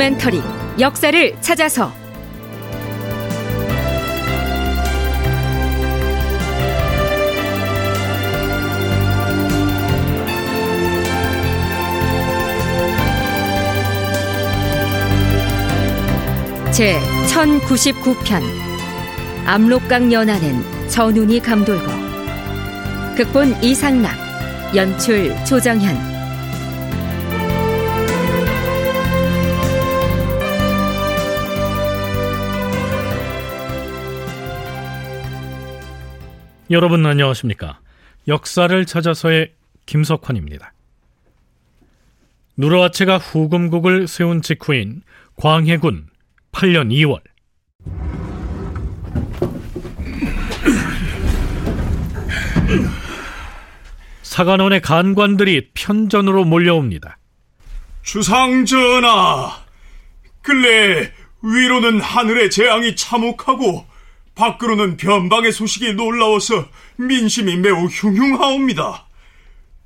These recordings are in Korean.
다큐멘터리 역사를 찾아서. 제 1099편 압록강 연안은 전운이 감돌고. 극본 이상락 연출 조정현 여러분 안녕하십니까? 역사를 찾아서의 김석환입니다. 누르하체가 후금국을 세운 직후인 광해군 8년 2월 사관원의 간관들이 편전으로 몰려옵니다. 주상전하, 근래 위로는 하늘의 재앙이 참혹하고 밖으로는 변방의 소식이 놀라워서 민심이 매우 흉흉하옵니다.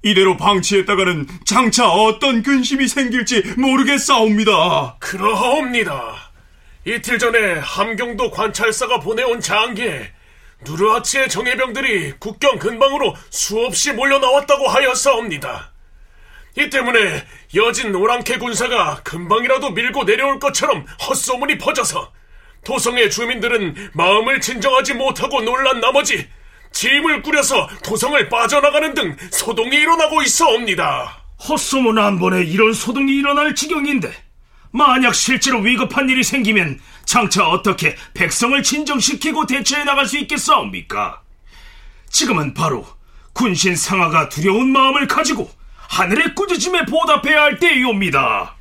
이대로 방치했다가는 장차 어떤 근심이 생길지 모르겠사옵니다. 그러하옵니다. 이틀 전에 함경도 관찰사가 보내온 장기에 누르하치의 정예병들이 국경 근방으로 수없이 몰려 나왔다고 하였사옵니다. 이 때문에 여진 오랑캐 군사가 금방이라도 밀고 내려올 것처럼 헛소문이 퍼져서 도성의 주민들은 마음을 진정하지 못하고 놀란 나머지 짐을 꾸려서 도성을 빠져나가는 등 소동이 일어나고 있어옵니다. 헛소문 한 번에 이런 소동이 일어날 지경인데 만약 실제로 위급한 일이 생기면 장차 어떻게 백성을 진정시키고 대처해 나갈 수 있겠사옵니까? 지금은 바로 군신 상하가 두려운 마음을 가지고 하늘의 꾸짖음에 보답해야 할 때이옵니다.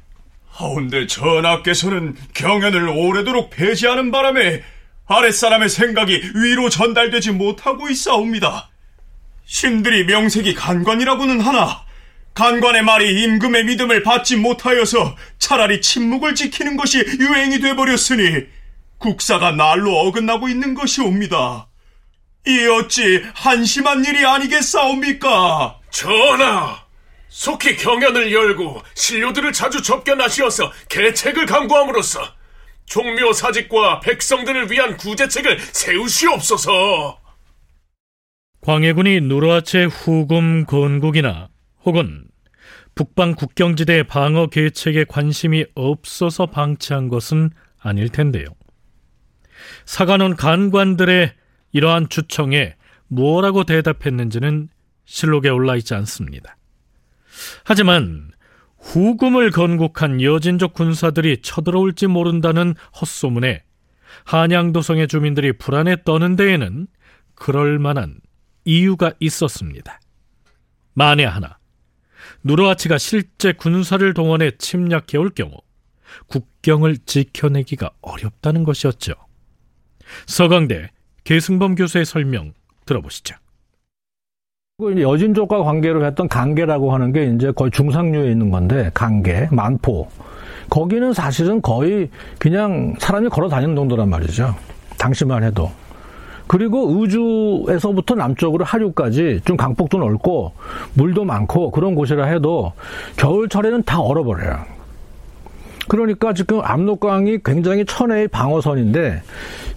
하운데 전하께서는 경연을 오래도록 폐지하는 바람에 아랫사람의 생각이 위로 전달되지 못하고 있사옵니다. 신들이 명색이 간관이라고는 하나 간관의 말이 임금의 믿음을 받지 못하여서 차라리 침묵을 지키는 것이 유행이 돼버렸으니 국사가 날로 어긋나고 있는 것이옵니다. 이 어찌 한심한 일이 아니겠사옵니까? 전하! 속히 경연을 열고 신료들을 자주 접견하시어서 계책을 강구함으로써 종묘 사직과 백성들을 위한 구제책을 세우시옵소서. 광해군이 누르하체 후금 건국이나 혹은 북방 국경지대 방어 계책에 관심이 없어서 방치한 것은 아닐 텐데요. 사관원 간관들의 이러한 주청에 무엇라고 대답했는지는 실록에 올라 있지 않습니다. 하지만 후금을 건국한 여진족 군사들이 쳐들어올지 모른다는 헛소문에 한양도성의 주민들이 불안에 떠는 데에는 그럴 만한 이유가 있었습니다. 만에 하나 누르하치가 실제 군사를 동원해 침략해 올 경우 국경을 지켜내기가 어렵다는 것이었죠. 서강대 계승범 교수의 설명 들어보시죠. 여진족과 관계를 했던 강계라고 하는 게 이제 거의 중상류에 있는 건데 강계, 만포. 거기는 사실은 거의 그냥 사람이 걸어 다니는 정도란 말이죠. 당시만 해도. 그리고 우주에서부터 남쪽으로 하류까지 좀 강폭도 넓고 물도 많고 그런 곳이라 해도 겨울철에는 다 얼어버려요. 그러니까 지금 압록강이 굉장히 천혜의 방어선인데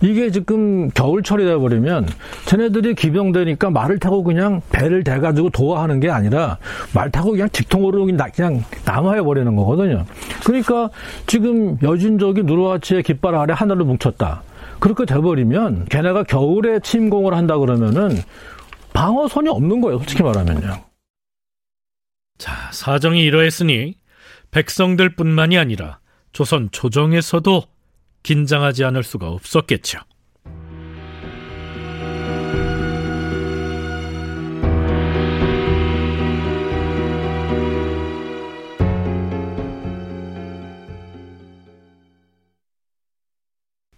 이게 지금 겨울철이 돼버리면 쟤네들이 기병되니까 말을 타고 그냥 배를 대가지고 도와하는 게 아니라 말 타고 그냥 직통으로 그냥 남아해버리는 거거든요. 그러니까 지금 여진족이 누르하치의 깃발 아래 하늘을 뭉쳤다. 그렇게 돼버리면 걔네가 겨울에 침공을 한다 그러면은 방어선이 없는 거예요. 솔직히 말하면요. 자, 사정이 이러했으니 백성들뿐만이 아니라 조선 조정에서도 긴장하지 않을 수가 없었겠죠.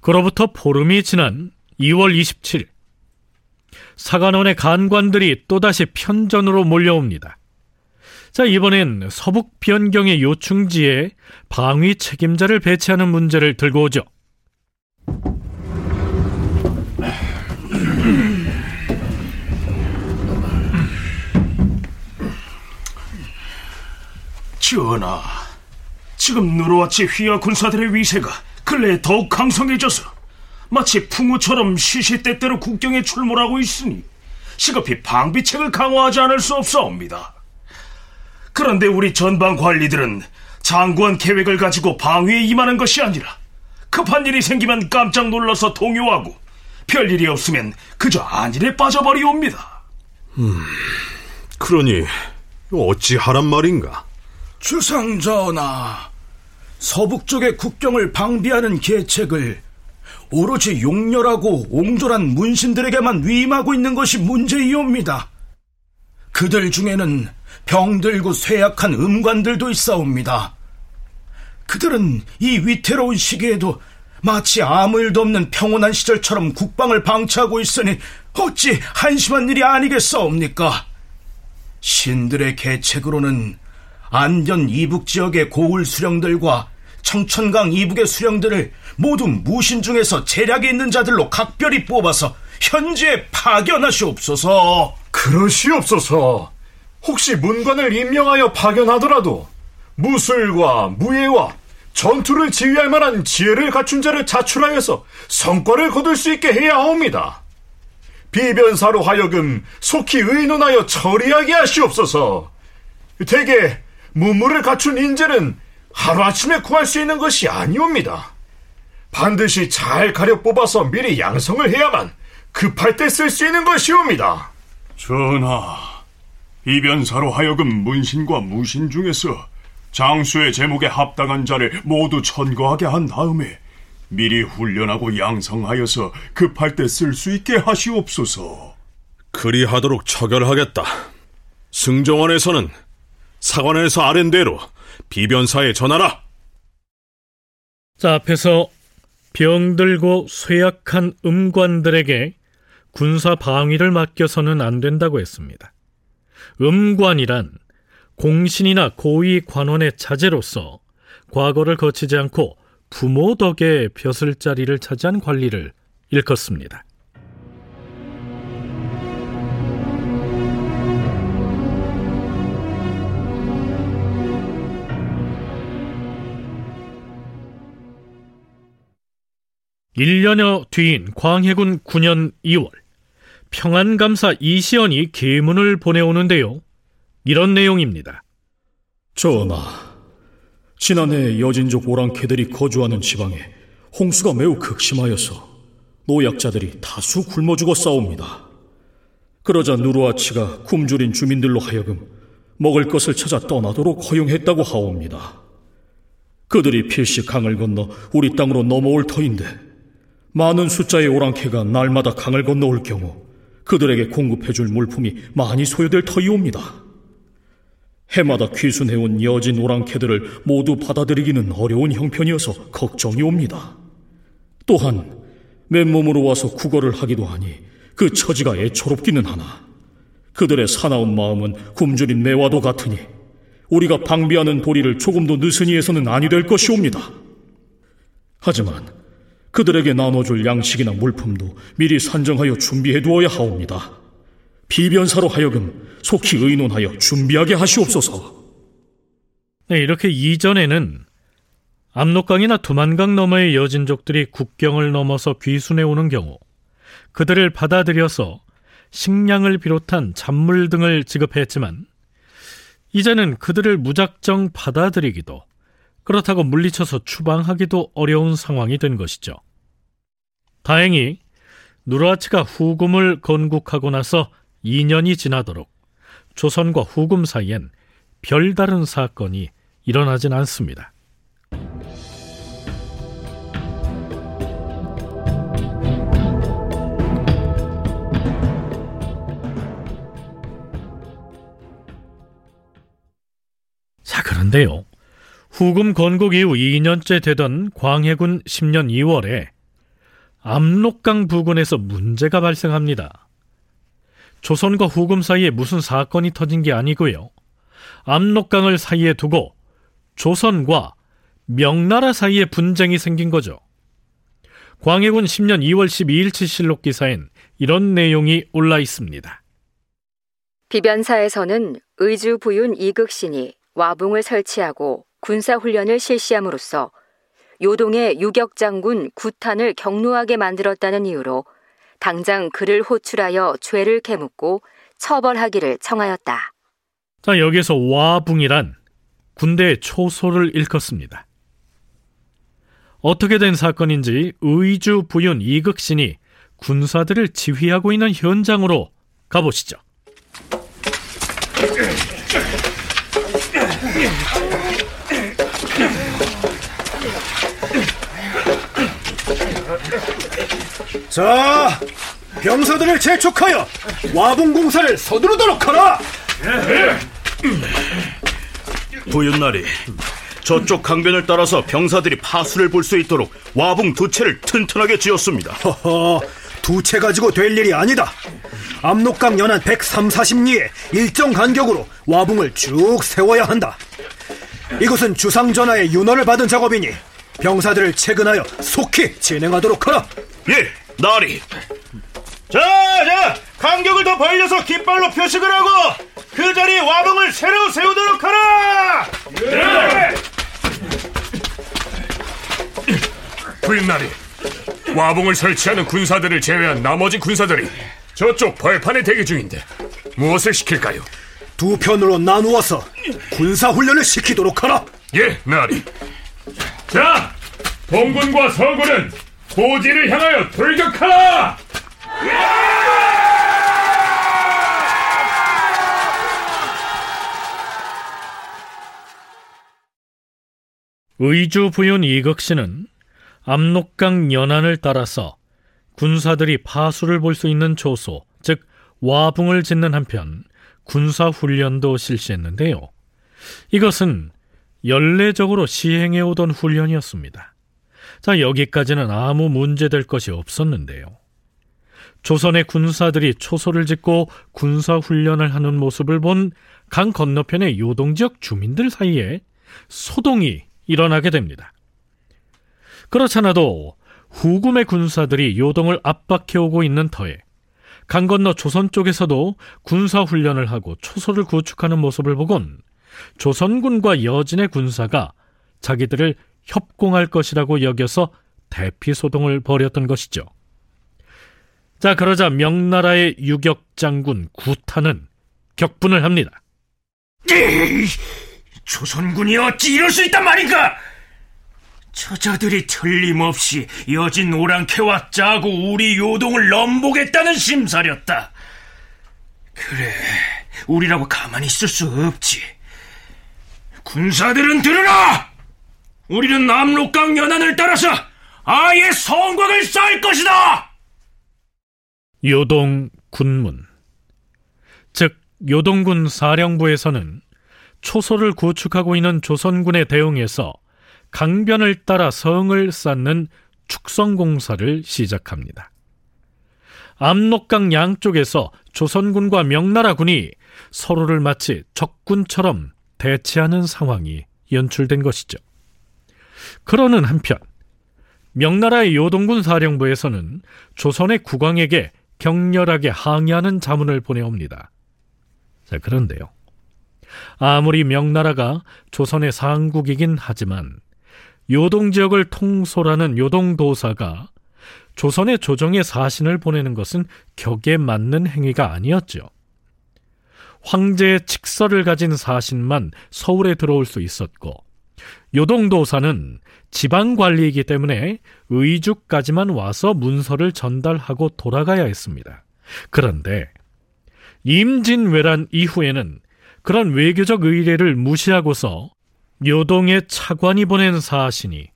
그로부터 보름이 지난 2월 27일 사관원의 간관들이 또다시 편전으로 몰려옵니다. 자, 이번엔 서북 변경의 요충지에 방위 책임자를 배치하는 문제를 들고 오죠. 전하, 지금 누르와치 휘하 군사들의 위세가 근래에 더욱 강성해져서 마치 풍우처럼 시시때때로 국경에 출몰하고 있으니 시급히 방비책을 강화하지 않을 수 없사옵니다. 그런데 우리 전방 관리들은 장구한 계획을 가지고 방위에 임하는 것이 아니라 급한 일이 생기면 깜짝 놀라서 동요하고 별일이 없으면 그저 안일에 빠져버리옵니다. 음, 그러니 어찌 하란 말인가? 주상전하, 서북 쪽의 국경을 방비하는 계책을 오로지 용렬하고 옹졸한 문신들에게만 위임하고 있는 것이 문제이옵니다. 그들 중에는 병들고 쇠약한 음관들도 있사옵니다. 그들은 이 위태로운 시기에도 마치 아무 일도 없는 평온한 시절처럼 국방을 방치하고 있으니 어찌 한심한 일이 아니겠사옵니까? 신들의 계책으로는 안전 이북 지역의 고을 수령들과 청천강 이북의 수령들을 모두 무신 중에서 재력이 있는 자들로 각별히 뽑아서 현지에 파견하시옵소서. 그러시옵소서. 혹시 문관을 임명하여 파견하더라도 무술과 무예와 전투를 지휘할 만한 지혜를 갖춘 자를 자출하여서 성과를 거둘 수 있게 해야 하옵니다. 비변사로 하여금 속히 의논하여 처리하게 하시옵소서. 대개 문물을 갖춘 인재는 하루아침에 구할 수 있는 것이 아니옵니다. 반드시 잘 가려 뽑아서 미리 양성을 해야만 급할 때 쓸 수 있는 것이옵니다. 전하, 이변사로 하여금 문신과 무신 중에서 장수의 제목에 합당한 자를 모두 천거하게 한 다음에 미리 훈련하고 양성하여서 급할 때 쓸 수 있게 하시옵소서. 그리하도록 처결하겠다. 승정원에서는 사관에서 아랜대로 비변사에 전하라. 자, 앞에서 병들고 쇠약한 음관들에게 군사 방위를 맡겨서는 안 된다고 했습니다. 음관이란 공신이나 고위 관원의 자제로서 과거를 거치지 않고 부모 덕에 벼슬 자리를 차지한 관리를 일컫습니다. 1년여 뒤인 광해군 9년 2월 평안감사 이시연이 계문을 보내오는데요. 이런 내용입니다. 전하, 지난해 여진족 오랑캐들이 거주하는 지방에 홍수가 매우 극심하여서 노약자들이 다수 굶어 죽었사옵니다. 그러자 누르아치가 굶주린 주민들로 하여금 먹을 것을 찾아 떠나도록 허용했다고 하옵니다. 그들이 필시 강을 건너 우리 땅으로 넘어올 터인데 많은 숫자의 오랑캐가 날마다 강을 건너올 경우 그들에게 공급해줄 물품이 많이 소요될 터이옵니다. 해마다 귀순해온 여진 오랑캐들을 모두 받아들이기는 어려운 형편이어서 걱정이 옵니다. 또한 맨몸으로 와서 구걸을 하기도 하니 그 처지가 애처롭기는 하나 그들의 사나운 마음은 굶주린 매와도 같으니 우리가 방비하는 도리를 조금도 느슨히 해서는 아니 될 것이옵니다. 하지만 그들에게 나눠줄 양식이나 물품도 미리 산정하여 준비해 두어야 하옵니다. 비변사로 하여금 속히 의논하여 준비하게 하시옵소서. 네, 이렇게 이전에는 압록강이나 두만강 너머의 여진족들이 국경을 넘어서 귀순해 오는 경우 그들을 받아들여서 식량을 비롯한 잡물 등을 지급했지만 이제는 그들을 무작정 받아들이기도 그렇다고 물리쳐서 추방하기도 어려운 상황이 된 것이죠. 다행히 누르하치가 후금을 건국하고 나서 2년이 지나도록 조선과 후금 사이엔 별다른 사건이 일어나진 않습니다. 자, 그런데요. 후금 건국 이후 2년째 되던 광해군 10년 2월에 압록강 부근에서 문제가 발생합니다. 조선과 후금 사이에 무슨 사건이 터진 게 아니고요. 압록강을 사이에 두고 조선과 명나라 사이에 분쟁이 생긴 거죠. 광해군 10년 2월 12일 치 실록 기사엔 이런 내용이 올라 있습니다. 비변사에서는 의주 부윤 이극신이 와붕을 설치하고 군사 훈련을 실시함으로써 요동의 유격장군 구탄을 경로하게 만들었다는 이유로 당장 그를 호출하여 죄를 캐묻고 처벌하기를 청하였다. 자, 여기서 와붕이란 군대의 초소를 일컫습니다. 어떻게 된 사건인지 의주 부윤 이극신이 군사들을 지휘하고 있는 현장으로 가보시죠. 자, 병사들을 재촉하여 와봉 공사를 서두르도록 하라. 부윤날이 저쪽 강변을 따라서 병사들이 파수를 볼 수 있도록 와붕 두 채를 튼튼하게 지었습니다. 허허, 두 채 가지고 될 일이 아니다. 압록강 연안 103, 40리에 일정 간격으로 와붕을 쭉 세워야 한다. 이것은 주상전하의 윤허를 받은 작업이니 병사들을 체근하여 속히 진행하도록 하라. 예, 나리. 자, 자, 간격을 더 벌려서 깃발로 표식을 하고 그 자리에 와붕을 새로 세우도록 하라. 예. 부인나리 와봉을 설치하는 군사들을 제외한 나머지 군사들이 저쪽 벌판에 대기 중인데 무엇을 시킬까요? 두 편으로 나누어서 군사 훈련을 시키도록 하라. 예, 나리. 자, 동군과 서군은 고지를 향하여 돌격하라! 의주 부윤 이극씨는 압록강 연안을 따라서 군사들이 파수를 볼 수 있는 조소, 즉 와붕을 짓는 한편 군사 훈련도 실시했는데요. 이것은 연례적으로 시행해 오던 훈련이었습니다. 자, 여기까지는 아무 문제될 것이 없었는데요. 조선의 군사들이 초소를 짓고 군사 훈련을 하는 모습을 본 강 건너편의 요동 지역 주민들 사이에 소동이 일어나게 됩니다. 그렇잖아도 후금의 군사들이 요동을 압박해오고 있는 터에 강 건너 조선 쪽에서도 군사 훈련을 하고 초소를 구축하는 모습을 보곤 조선군과 여진의 군사가 자기들을 협공할 것이라고 여겨서 대피 소동을 벌였던 것이죠. 자, 그러자 명나라의 유격 장군 구탄은 격분을 합니다. 에이, 조선군이 어찌 이럴 수 있단 말인가? 저자들이 틀림없이 여진 오랑캐와 짜고 우리 요동을 넘보겠다는 심사렸다. 그래, 우리라고 가만히 있을 수 없지. 군사들은 들으라! 우리는 남록강 연안을 따라서 아예 성곽을 쌓을 것이다! 요동 군문 즉 요동군 사령부에서는 초소를 구축하고 있는 조선군에 대응해서 강변을 따라 성을 쌓는 축성공사를 시작합니다. 압록강 양쪽에서 조선군과 명나라군이 서로를 마치 적군처럼 대치하는 상황이 연출된 것이죠. 그러는 한편 명나라의 요동군 사령부에서는 조선의 국왕에게 격렬하게 항의하는 자문을 보내옵니다. 자, 그런데요. 아무리 명나라가 조선의 상국이긴 하지만 요동 지역을 통솔하는 요동도사가 조선의 조정에 사신을 보내는 것은 격에 맞는 행위가 아니었죠. 황제의 칙서를 가진 사신만 서울에 들어올 수 있었고 요동도사는 지방 관리이기 때문에 의주까지만 와서 문서를 전달하고 돌아가야 했습니다. 그런데 임진왜란 이후에는 그런 외교적 의례를 무시하고서 요동의 차관이 보낸 사신이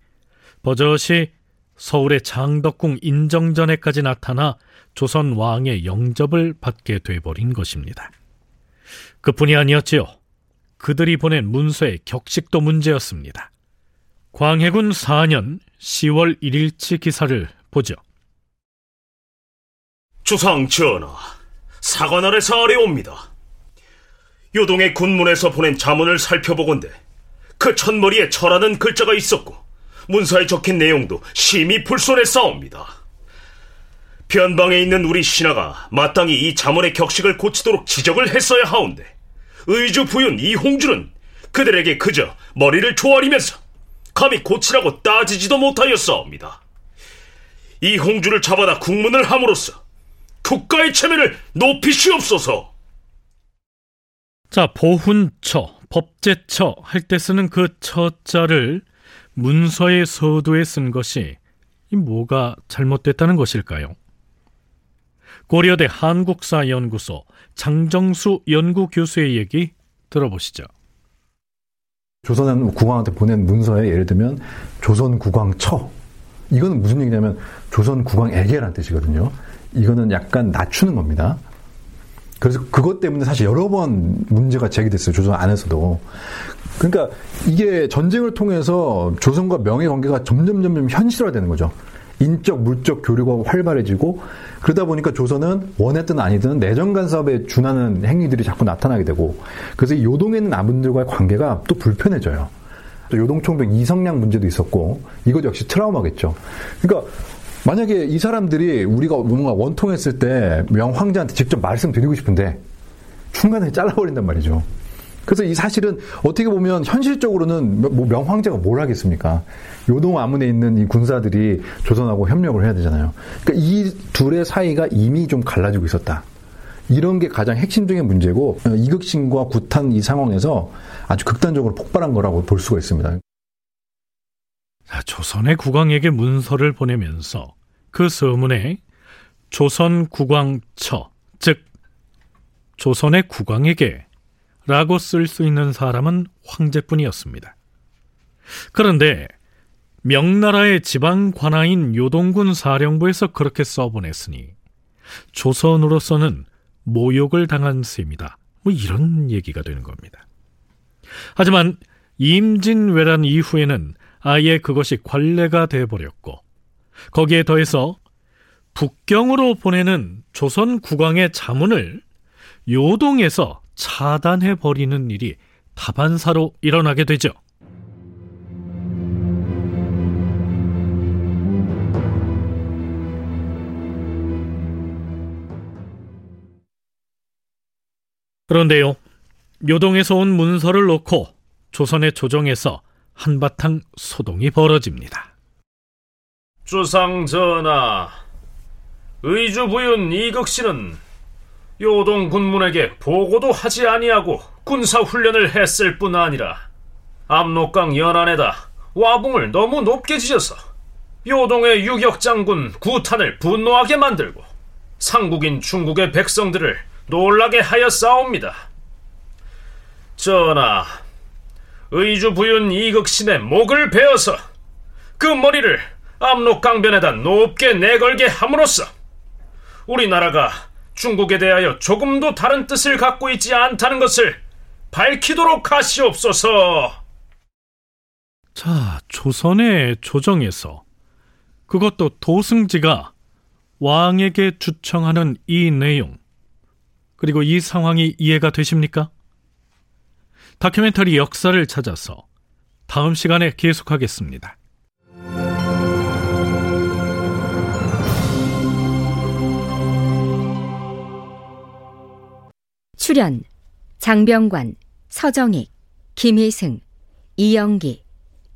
버젓이 서울의 장덕궁 인정전에까지 나타나 조선 왕의 영접을 받게 돼버린 것입니다. 그뿐이 아니었지요. 그들이 보낸 문서의 격식도 문제였습니다. 광해군 4년 10월 1일치 기사를 보죠. 주상 전하, 사관 아래서 아래옵니다. 요동의 군문에서 보낸 자문을 살펴보건대 그 첫머리에 철하는 글자가 있었고 문서에 적힌 내용도 심히 불손해 싸웁니다. 변방에 있는 우리 신하가 마땅히 이 자문의 격식을 고치도록 지적을 했어야 하온데 의주 부윤 이홍주는 그들에게 그저 머리를 조아리면서 감히 고치라고 따지지도 못하였사옵니다. 이 홍주를 잡아다 국문을 함으로써 국가의 체면을 높이시옵소서. 자, 보훈처, 법제처 할 때 쓰는 그 처자를 문서의 서두에 쓴 것이 뭐가 잘못됐다는 것일까요? 고려대 한국사연구소 장정수 연구교수의 얘기 들어보시죠. 조선 국왕한테 보낸 문서에 예를 들면 조선 국왕처 이거는 무슨 얘기냐면 조선 국왕에게란 뜻이거든요. 이거는 약간 낮추는 겁니다. 그래서 그것 때문에 사실 여러 번 문제가 제기됐어요. 조선 안에서도. 그러니까 이게 전쟁을 통해서 조선과 명예 관계가 점점 점점 현실화되는 거죠. 인적 물적 교류가 활발해지고 그러다 보니까 조선은 원했든 아니든 내정 간섭에 준하는 행위들이 자꾸 나타나게 되고 그래서 요동에 있는 아분들과의 관계가 또 불편해져요. 요동총병 이성량 문제도 있었고 이것 역시 트라우마겠죠. 그러니까 만약에 이 사람들이 우리가 뭔가 원통했을 때 명황자한테 직접 말씀드리고 싶은데 중간에 잘라버린단 말이죠. 그래서 이 사실은 어떻게 보면 현실적으로는 뭐 명황제가 뭘 하겠습니까? 요동 아문에 있는 이 군사들이 조선하고 협력을 해야 되잖아요. 그러니까 이 둘의 사이가 이미 좀 갈라지고 있었다. 이런 게 가장 핵심적인 문제고 이극신과 구탄 이 상황에서 아주 극단적으로 폭발한 거라고 볼 수가 있습니다. 조선의 국왕에게 문서를 보내면서 그 서문에 조선 국왕처, 즉 조선의 국왕에게 라고 쓸 수 있는 사람은 황제뿐이었습니다. 그런데 명나라의 지방 관아인 요동군 사령부에서 그렇게 써보냈으니 조선으로서는 모욕을 당한 셈이다. 뭐 이런 얘기가 되는 겁니다. 하지만 임진왜란 이후에는 아예 그것이 관례가 돼버렸고 거기에 더해서 북경으로 보내는 조선 국왕의 자문을 요동에서 차단해 버리는 일이 다반사로 일어나게 되죠. 그런데요, 요동에서 온 문서를 놓고 조선의 조정에서 한바탕 소동이 벌어집니다. 주상 전하, 의주 부윤 이극씨는 요동 군문에게 보고도 하지 아니하고 군사 훈련을 했을 뿐 아니라 압록강 연안에다 와봉을 너무 높게 지어서 요동의 유격 장군 구탄을 분노하게 만들고 상국인 중국의 백성들을 놀라게 하였사옵니다. 전하, 의주 부윤 이극신의 목을 베어서 그 머리를 압록강변에다 높게 내걸게 함으로써 우리나라가 중국에 대하여 조금도 다른 뜻을 갖고 있지 않다는 것을 밝히도록 하시옵소서. 자, 조선의 조정에서 그것도 도승지가 왕에게 주청하는 이 내용, 그리고 이 상황이 이해가 되십니까? 다큐멘터리 역사를 찾아서 다음 시간에 계속하겠습니다. 출연 장병관, 서정익, 김희승, 이영기,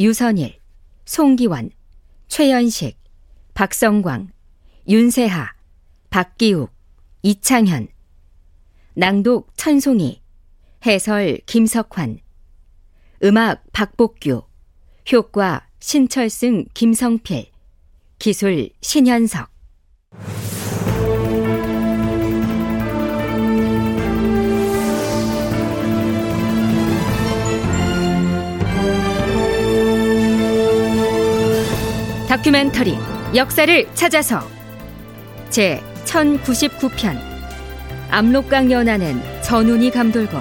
유선일, 송기원, 최연식, 박성광, 윤세하, 박기욱, 이창현 낭독 천송이 해설 김석환 음악 박복규 효과 신철승 김성필 기술 신현석 다큐멘터리 역사를 찾아서 제 1099편 압록강 연안은 전운이 감돌고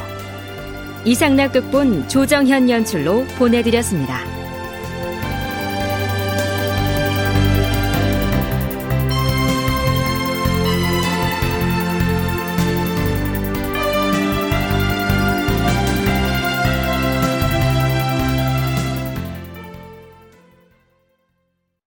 이상락 극본 조정현 연출로 보내드렸습니다.